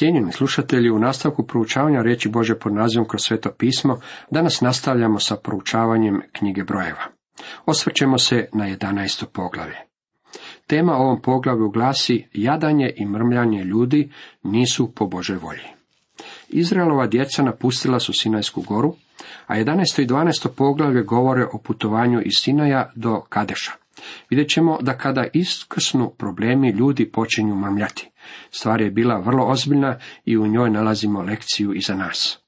Cijenjeni slušatelji, u nastavku proučavanja riječi Bože pod nazivom kroz sveto pismo, danas nastavljamo sa proučavanjem knjige brojeva. Osvrćemo se na 11. poglavlje. Tema ovom poglavlju glasi Jadanje i mrmljanje ljudi nisu po Božoj volji. Izraelova djeca napustila su Sinajsku goru, a 11. i 12. poglavlje govore o putovanju iz Sinaja do Kadeša. Vidjet ćemo da kada iskrsnu problemi ljudi počinju mrmljati. Stvar je bila vrlo ozbiljna i u njoj nalazimo lekciju i za nas.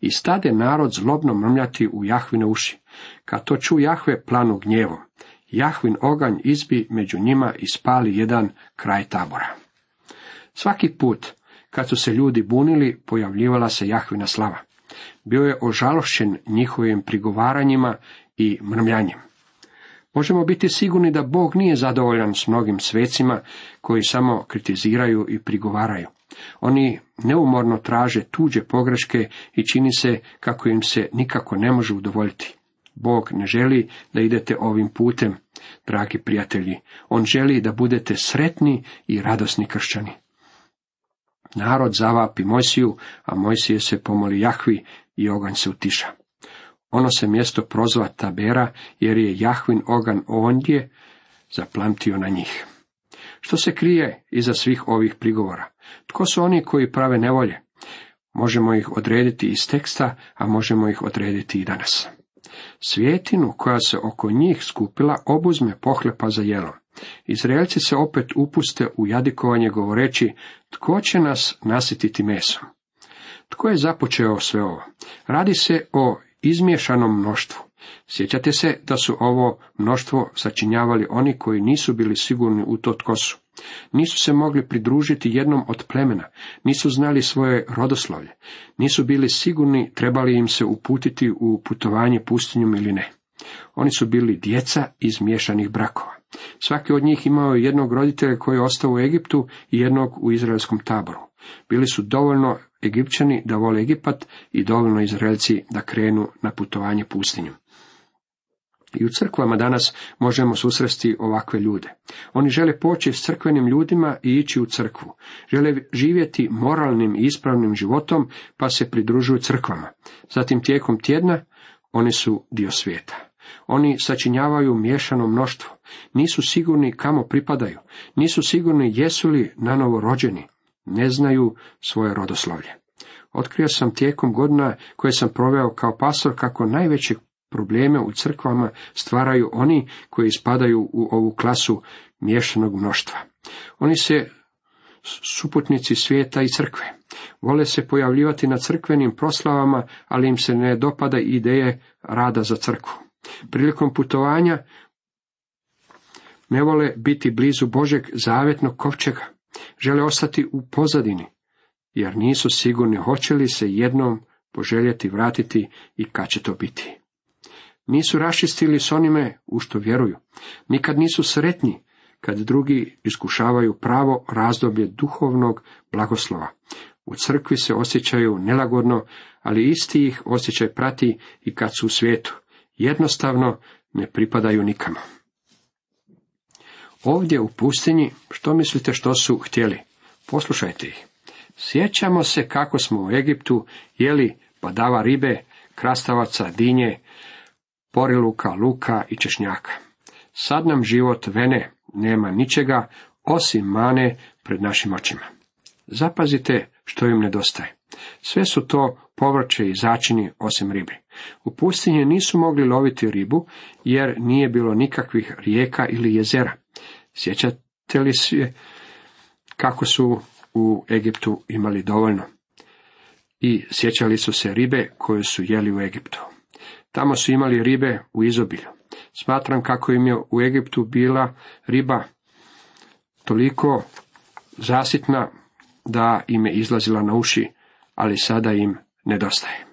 I stade narod zlobno mrmljati u Jahvine uši. Kad to ču Jahve planu gnjevom, Jahvin oganj izbi među njima i spali jedan kraj tabora. Svaki put kad su se ljudi bunili, pojavljivala se Jahvina slava. Bio je ožalošćen njihovim prigovaranjima i mrmljanjem. Možemo biti sigurni da Bog nije zadovoljan s mnogim svecima koji samo kritiziraju i prigovaraju. Oni neumorno traže tuđe pogreške i čini se kako im se nikako ne može udovoljiti. Bog ne želi da idete ovim putem, dragi prijatelji. On želi da budete sretni i radosni kršćani. Narod zavapi Mojsiju, a Mojsije se pomoli Jahvi i oganj se utiša. Ono se mjesto prozva Tabera, jer je Jahvin ogan ondje zaplamtio na njih. Što se krije iza svih ovih prigovora? Tko su oni koji prave nevolje? Možemo ih odrediti iz teksta, a možemo ih odrediti i danas. Svijetinu koja se oko njih skupila obuzme pohlepa za jelo. Izraelci se opet upuste u jadikovanje govoreći, tko će nas nasititi mesom? Tko je započeo sve ovo? Radi se o izmiješanom mnoštvu. Sjećate se da su ovo mnoštvo sačinjavali oni koji nisu bili sigurni u to tko su. Nisu se mogli pridružiti jednom od plemena, nisu znali svoje rodoslovlje, nisu bili sigurni trebali im se uputiti u putovanje pustinjom ili ne. Oni su bili djeca iz miješanih brakova. Svaki od njih imao je jednog roditelja koji je ostao u Egiptu i jednog u izraelskom taboru. Bili su dovoljno Egipćani da vole Egipat i dovoljno Izraelci da krenu na putovanje pustinjom. I u crkvama danas možemo susresti ovakve ljude. Oni žele poći s crkvenim ljudima i ići u crkvu. Žele živjeti moralnim i ispravnim životom, pa se pridružuju crkvama. Zatim tijekom tjedna oni su dio svijeta. Oni sačinjavaju miješano mnoštvo. Nisu sigurni kamo pripadaju. Nisu sigurni jesu li nanovo rođeni. Ne znaju svoje rodoslovlje. Otkrio sam tijekom godina koje sam proveo kao pastor kako najveće probleme u crkvama stvaraju oni koji spadaju u ovu klasu miješanog mnoštva. Oni se suputnici svijeta i crkve. Vole se pojavljivati na crkvenim proslavama, ali im se ne dopada ideje rada za crkvu. Prilikom putovanja ne vole biti blizu Božeg zavetnog kovčega. Žele ostati u pozadini, jer nisu sigurni hoće li se jednom poželjeti vratiti i kad će to biti. Nisu raščistili s onime u što vjeruju. Nikad nisu sretni kad drugi iskušavaju pravo razdoblje duhovnog blagoslova. U crkvi se osjećaju nelagodno, ali isti ih osjećaj prati i kad su u svijetu. Jednostavno ne pripadaju nikamo. Ovdje u pustinji, što mislite što su htjeli? Poslušajte ih. Sjećamo se kako smo u Egiptu jeli badava ribe, krastavaca, dinje, poriluka, luka i češnjaka. Sad nam život vene, nema ničega osim mane pred našim očima. Zapazite što im nedostaje. Sve su to povrće i začini osim ribe. U pustinji nisu mogli loviti ribu jer nije bilo nikakvih rijeka ili jezera. Sjećate li se kako su u Egiptu imali dovoljno? I sjećali su se ribe koje su jeli u Egiptu. Tamo su imali ribe u izobilju. Smatram kako im je u Egiptu bila riba toliko zasitna da im je izlazila na uši, ali sada im nedostaje.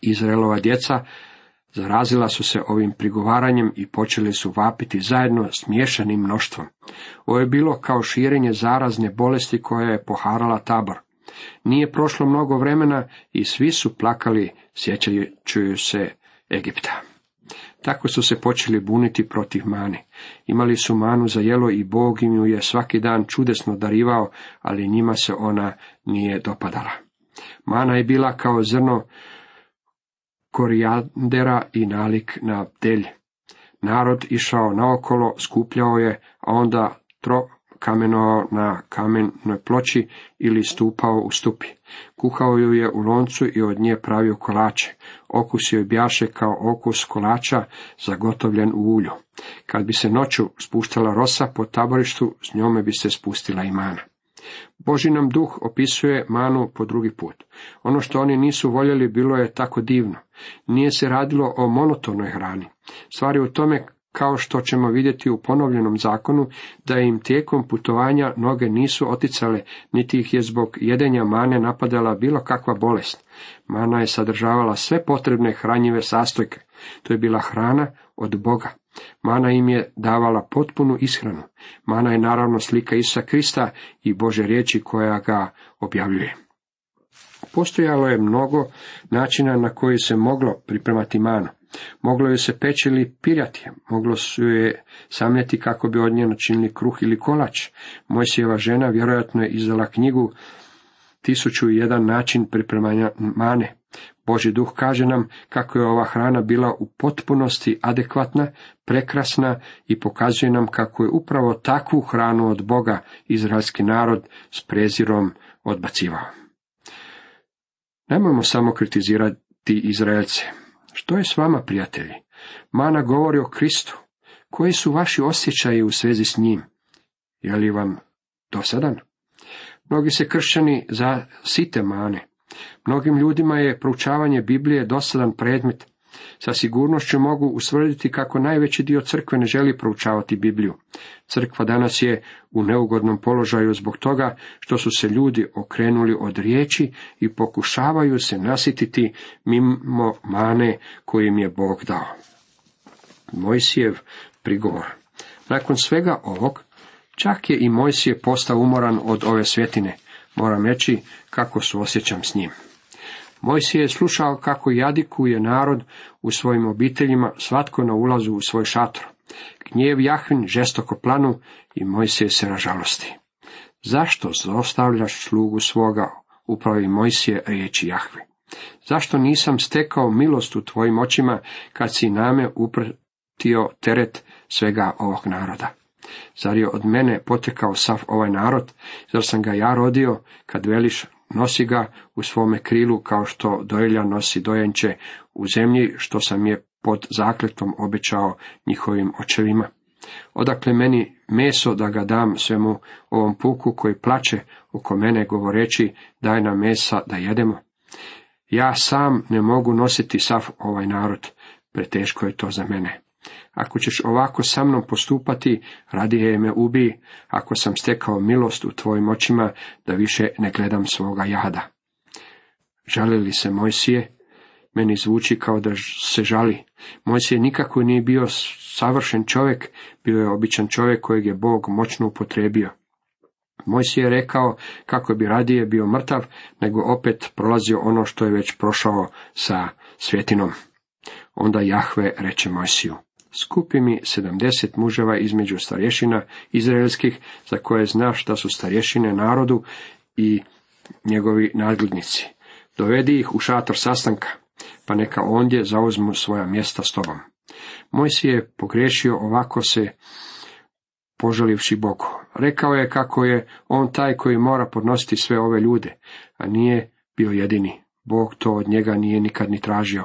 Izraelova djeca zarazila su se ovim prigovaranjem i počeli su vapiti zajedno s miješanim mnoštvom. Ovo je bilo kao širenje zarazne bolesti koja je poharala tabor. Nije prošlo mnogo vremena i svi su plakali sjećajući se Egipta. Tako su se počeli buniti protiv mane. Imali su manu za jelo i Bog im ju je svaki dan čudesno darivao, ali njima se ona nije dopadala. Mana je bila kao zrno korijandera i nalik na delj. Narod išao naokolo, skupljao je, a onda tro kamenovao na kamenoj ploči ili stupao u stupi. Kuhao ju je u loncu i od nje pravio kolače. Okus joj bjaše kao okus kolača zagotovljen u ulju. Kad bi se noću spuštala rosa po taborištu, s njome bi se spustila i mana. Boži nam duh opisuje manu po drugi put. Ono što oni nisu voljeli bilo je tako divno. Nije se radilo o monotonoj hrani. Stvari u tome kao što ćemo vidjeti u ponovljenom zakonu, da im tijekom putovanja noge nisu oticale, niti ih je zbog jedenja mane napadala bilo kakva bolest. Mana je sadržavala sve potrebne hranjive sastojke. To je bila hrana od Boga. Mana im je davala potpunu ishranu. Mana je naravno slika Isa Krista i Bože riječi koja ga objavljuje. Postojalo je mnogo načina na koji se moglo pripremati manu. Moglo je se peći ili pirjati, moglo su je samljeti kako bi od nje načinili kruh ili kolač. Mojsijeva žena vjerojatno je izdala knjigu Tisuću i jedan način pripremanja mane. Boži duh kaže nam kako je ova hrana bila u potpunosti adekvatna, prekrasna i pokazuje nam kako je upravo takvu hranu od Boga izraelski narod s prezirom odbacivao. Nemojmo samo kritizirati Izraelce. Što je s vama, prijatelji? Mana govori o Kristu. Koji su vaši osjećaji u svezi s njim? Je li vam dosadan? Mnogi se kršćani za site mane. Mnogim ljudima je proučavanje Biblije dosadan predmet. Sa sigurnošću mogu usvrditi kako najveći dio crkve ne želi proučavati Bibliju. Crkva danas je u neugodnom položaju zbog toga što su se ljudi okrenuli od riječi i pokušavaju se nasititi mimo mane koju im je Bog dao. Mojsijev prigovor. Nakon svega ovog, čak je i Mojsije postao umoran od ove svjetine. Moram reći kako se osjećam s njim. Mojsije je slušao kako jadikuje narod u svojim obiteljima, svatko na ulazu u svoj šator. Gnjev Jahvin žestoko planu i Mojsije se ražalosti. Zašto zostavljaš slugu svoga, upravo i Mojsije riječi Jahve? Zašto nisam stekao milost u tvojim očima, kad si name upratio teret svega ovog naroda? Zar je od mene potekao sav ovaj narod? Zar sam ga ja rodio, kad veliš nosi ga u svome krilu kao što dojelja nosi dojenče u zemlji što sam je pod zakletom obećao njihovim očevima. Odakle meni meso da ga dam svemu ovom puku koji plače oko mene govoreći daj nam mesa da jedemo. Ja sam ne mogu nositi sav ovaj narod, preteško je to za mene. Ako ćeš ovako sa mnom postupati, radije me ubij, ako sam stekao milost u tvojim očima, da više ne gledam svoga jada. Žali li se Mojsije? Meni zvuči kao da se žali. Mojsije nikako nije bio savršen čovjek, bio je običan čovjek kojeg je Bog moćno upotrebio. Mojsije je rekao kako bi radije bio mrtav, nego opet prolazio ono što je već prošao sa svjetinom. Onda Jahve reče Mojsiju, skupi mi sedamdeset muževa između starješina izraelskih, za koje znaš da su starješine narodu i njegovi nadglednici. Dovedi ih u šator sastanka, pa neka ondje zauzmu svoja mjesta s tobom. si je pogriješio ovako se požalivši Bogu. Rekao je kako je on taj koji mora podnositi sve ove ljude, a nije bio jedini. Bog to od njega nije nikad ni tražio.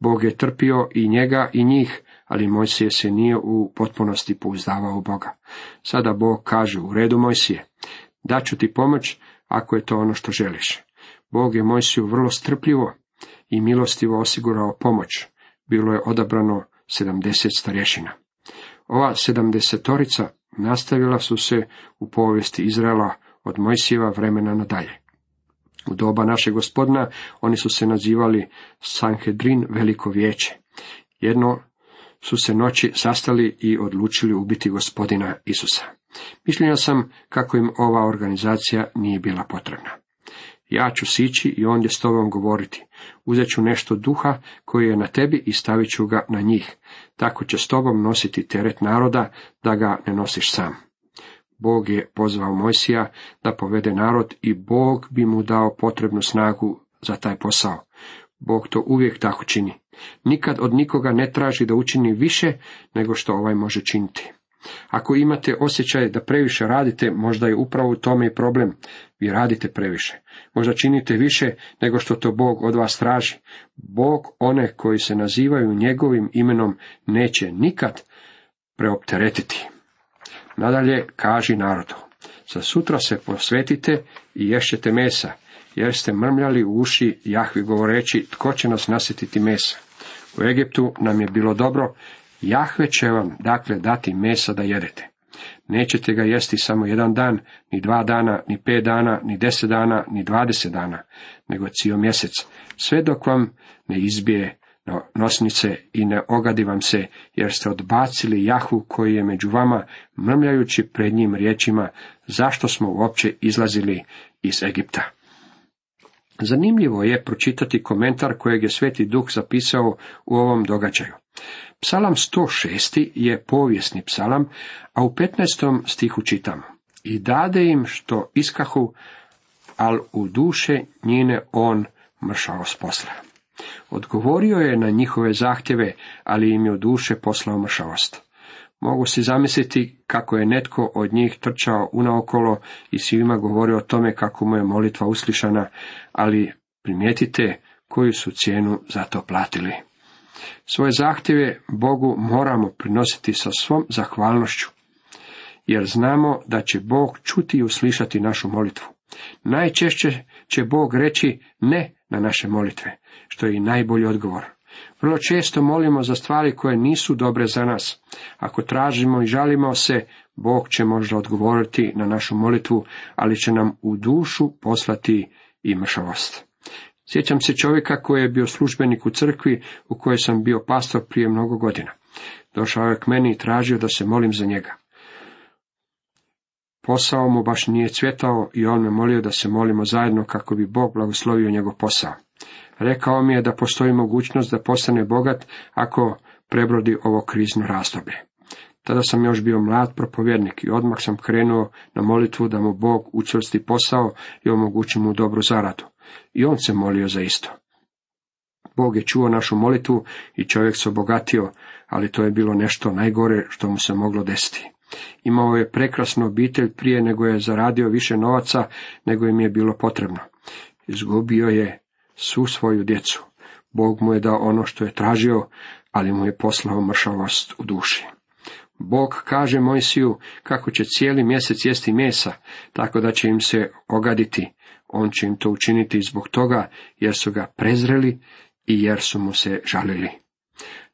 Bog je trpio i njega i njih, ali Mojsije se nije u potpunosti pouzdavao Boga. Sada Bog kaže, u redu Mojsije, daću ti pomoć ako je to ono što želiš. Bog je Mojsiju vrlo strpljivo i milostivo osigurao pomoć. Bilo je odabrano sedamdeset starješina. Ova sedamdesetorica nastavila su se u povijesti Izraela od Mojsijeva vremena nadalje. U doba našeg gospodina oni su se nazivali Sanhedrin veliko vijeće. Jedno su se noći sastali i odlučili ubiti gospodina Isusa. Mišljenja sam kako im ova organizacija nije bila potrebna. ja ću sići i ondje s tobom govoriti. Uzet ću nešto duha koji je na tebi i stavit ću ga na njih. Tako će s tobom nositi teret naroda, da ga ne nosiš sam. Bog je pozvao Mojsija da povede narod i Bog bi mu dao potrebnu snagu za taj posao. Bog to uvijek tako čini. Nikad od nikoga ne traži da učini više nego što ovaj može činiti. Ako imate osjećaj da previše radite, možda je upravo u tome i problem. Vi radite previše. Možda činite više nego što to Bog od vas traži. Bog one koji se nazivaju njegovim imenom neće nikad preopteretiti. Nadalje kaži narodu. Za sutra se posvetite i ješćete mesa, jer ste mrmljali u uši Jahvi govoreći tko će nas nasjetiti mesa. U Egiptu nam je bilo dobro, Jahve će vam dakle dati mesa da jedete. Nećete ga jesti samo jedan dan, ni dva dana, ni pet dana, ni deset dana, ni dvadeset dana, nego cijel mjesec, sve dok vam ne izbije nosnice i ne ogadi vam se, jer ste odbacili Jahu koji je među vama, mrmljajući pred njim riječima, zašto smo uopće izlazili iz Egipta. Zanimljivo je pročitati komentar kojeg je Sveti Duh zapisao u ovom događaju. Psalam 106. je povijesni psalam, a u 15. stihu čitamo. I dade im što iskahu, al u duše njine on mršao s posla. Odgovorio je na njihove zahtjeve, ali im je u duše poslao mršavost. Mogu si zamisliti kako je netko od njih trčao unaokolo i svima govorio o tome kako mu je molitva uslišana, ali primijetite koju su cijenu za to platili. Svoje zahtjeve Bogu moramo prinositi sa svom zahvalnošću, jer znamo da će Bog čuti i uslišati našu molitvu. Najčešće će Bog reći ne na naše molitve, što je i najbolji odgovor. Vrlo često molimo za stvari koje nisu dobre za nas. Ako tražimo i žalimo se, Bog će možda odgovoriti na našu molitvu, ali će nam u dušu poslati i mršavost. Sjećam se čovjeka koji je bio službenik u crkvi u kojoj sam bio pastor prije mnogo godina. Došao je k meni i tražio da se molim za njega. Posao mu baš nije cvjetao i on me molio da se molimo zajedno kako bi Bog blagoslovio njegov posao. Rekao mi je da postoji mogućnost da postane bogat ako prebrodi ovo krizno razdoblje. Tada sam još bio mlad propovjednik i odmah sam krenuo na molitvu da mu Bog učvrsti posao i omogući mu dobru zaradu. I on se molio za isto. Bog je čuo našu molitvu i čovjek se obogatio, ali to je bilo nešto najgore što mu se moglo desiti. Imao je prekrasnu obitelj prije nego je zaradio više novaca nego im je bilo potrebno. Izgubio je svu svoju djecu. Bog mu je dao ono što je tražio, ali mu je poslao mršavost u duši. Bog kaže Mojsiju kako će cijeli mjesec jesti mesa, tako da će im se ogaditi. On će im to učiniti zbog toga jer su ga prezreli i jer su mu se žalili.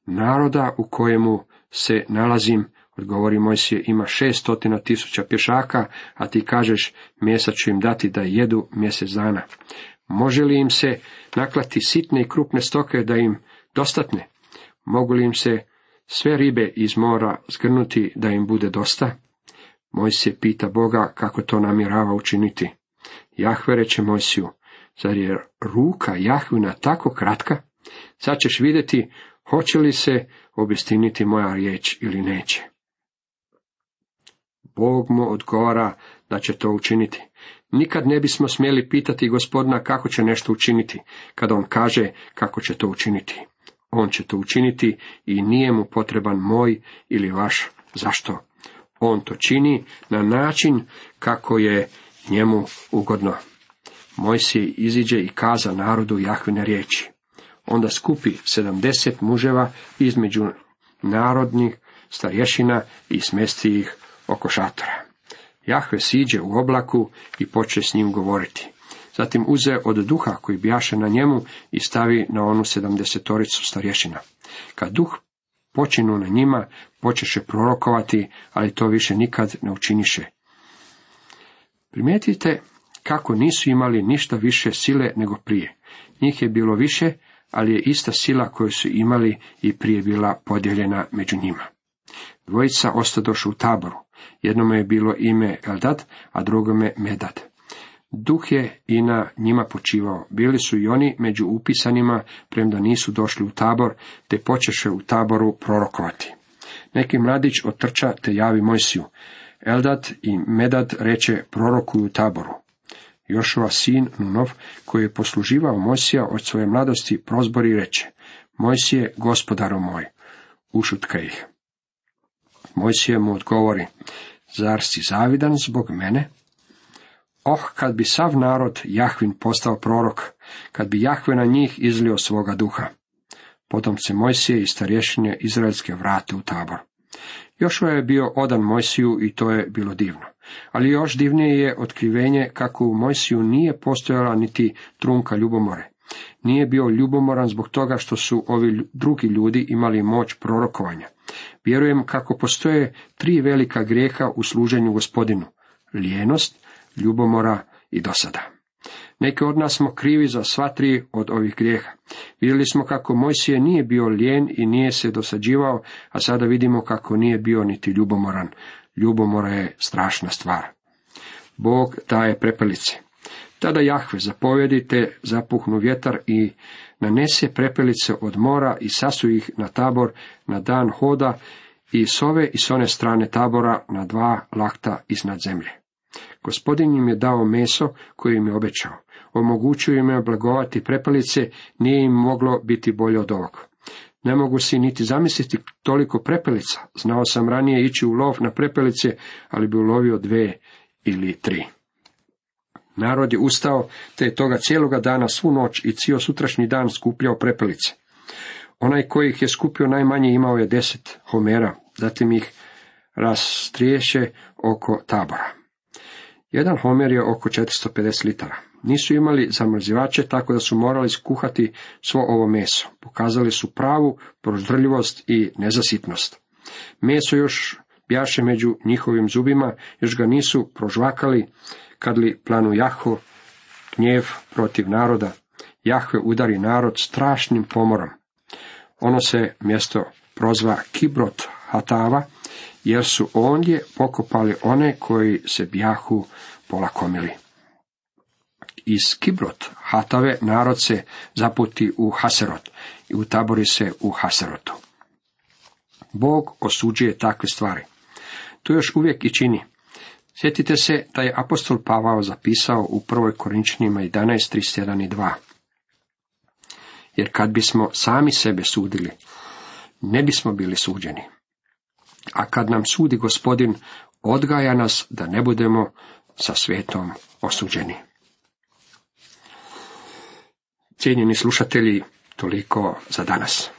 Naroda u kojemu se nalazim, odgovori Mojsije, ima šestotina tisuća pješaka, a ti kažeš mjesa ću im dati da jedu mjesec dana. Može li im se naklati sitne i krupne stoke da im dostatne? Mogu li im se sve ribe iz mora zgrnuti da im bude dosta? Moj se pita Boga kako to namjerava učiniti. Jahve reče Mojsiju, zar je ruka Jahvina tako kratka? Sad ćeš vidjeti hoće li se obistiniti moja riječ ili neće. Bog mu odgovara da će to učiniti. Nikad ne bismo smjeli pitati gospodina kako će nešto učiniti, kada on kaže kako će to učiniti. On će to učiniti i nije mu potreban moj ili vaš zašto. On to čini na način kako je njemu ugodno. Moj si iziđe i kaza narodu Jahvine riječi. Onda skupi sedamdeset muževa između narodnih starješina i smesti ih oko šatora. Jahve siđe u oblaku i poče s njim govoriti. Zatim uze od duha koji bijaše na njemu i stavi na onu sedamdesetoricu starješina. Kad duh počinu na njima, počeše prorokovati, ali to više nikad ne učiniše. Primijetite kako nisu imali ništa više sile nego prije. Njih je bilo više, ali je ista sila koju su imali i prije bila podijeljena među njima. Dvojica ostadoše u taboru. Jednome je bilo ime Eldad, a drugome Medad. Duh je i na njima počivao. Bili su i oni među upisanima, premda nisu došli u tabor, te počeše u taboru prorokovati. Neki mladić otrča te javi Mojsiju. Eldad i Medad reče prorokuju taboru. Jošova sin Nunov, koji je posluživao Mojsija od svoje mladosti, prozbori reče, Mojsije, gospodaro moj, ušutka ih. Mojsije mu odgovori, zar si zavidan zbog mene? Oh, kad bi sav narod Jahvin postao prorok, kad bi Jahve na njih izlio svoga duha. Potom se Mojsije i starješine izraelske vrate u tabor. Jošua je bio odan Mojsiju i to je bilo divno. Ali još divnije je otkrivenje kako u Mojsiju nije postojala niti trunka ljubomore. Nije bio ljubomoran zbog toga što su ovi drugi ljudi imali moć prorokovanja. Vjerujem kako postoje tri velika grijeha u služenju gospodinu. Lijenost, ljubomora i dosada. Neki od nas smo krivi za sva tri od ovih grijeha. Vidjeli smo kako Mojsije nije bio lijen i nije se dosađivao, a sada vidimo kako nije bio niti ljubomoran. Ljubomora je strašna stvar. Bog daje prepelice. Tada Jahve zapovjedi te zapuhnu vjetar i nanese prepelice od mora i sasu ih na tabor na dan hoda i s ove i s one strane tabora na dva lakta iznad zemlje. Gospodin im je dao meso koje im je obećao. Omogućio im je blagovati prepelice, nije im moglo biti bolje od ovog. Ne mogu si niti zamisliti toliko prepelica. Znao sam ranije ići u lov na prepelice, ali bi ulovio dve ili tri. Narod je ustao, te je toga cijeloga dana svu noć i cijel sutrašnji dan skupljao prepelice. Onaj koji ih je skupio najmanje imao je deset homera, zatim ih rastriješe oko tabora. Jedan homer je oko 450 litara. Nisu imali zamrzivače, tako da su morali skuhati svo ovo meso. Pokazali su pravu proždrljivost i nezasitnost. Meso još bjaše među njihovim zubima, još ga nisu prožvakali, kad li planu Jaho, gnjev protiv naroda, Jahve udari narod strašnim pomorom. Ono se mjesto prozva Kibrot Hatava, jer su ondje pokopali one koji se bjahu polakomili. Iz Kibrot Hatave narod se zaputi u Haserot i utabori se u Haserotu. Bog osuđuje takve stvari. To još uvijek i čini. Sjetite se da je apostol Pavao zapisao u prvoj Korinčanima 11.31 i 2. Jer kad bismo sami sebe sudili, ne bismo bili suđeni. A kad nam sudi gospodin, odgaja nas da ne budemo sa svetom osuđeni. Cijenjeni slušatelji, toliko za danas.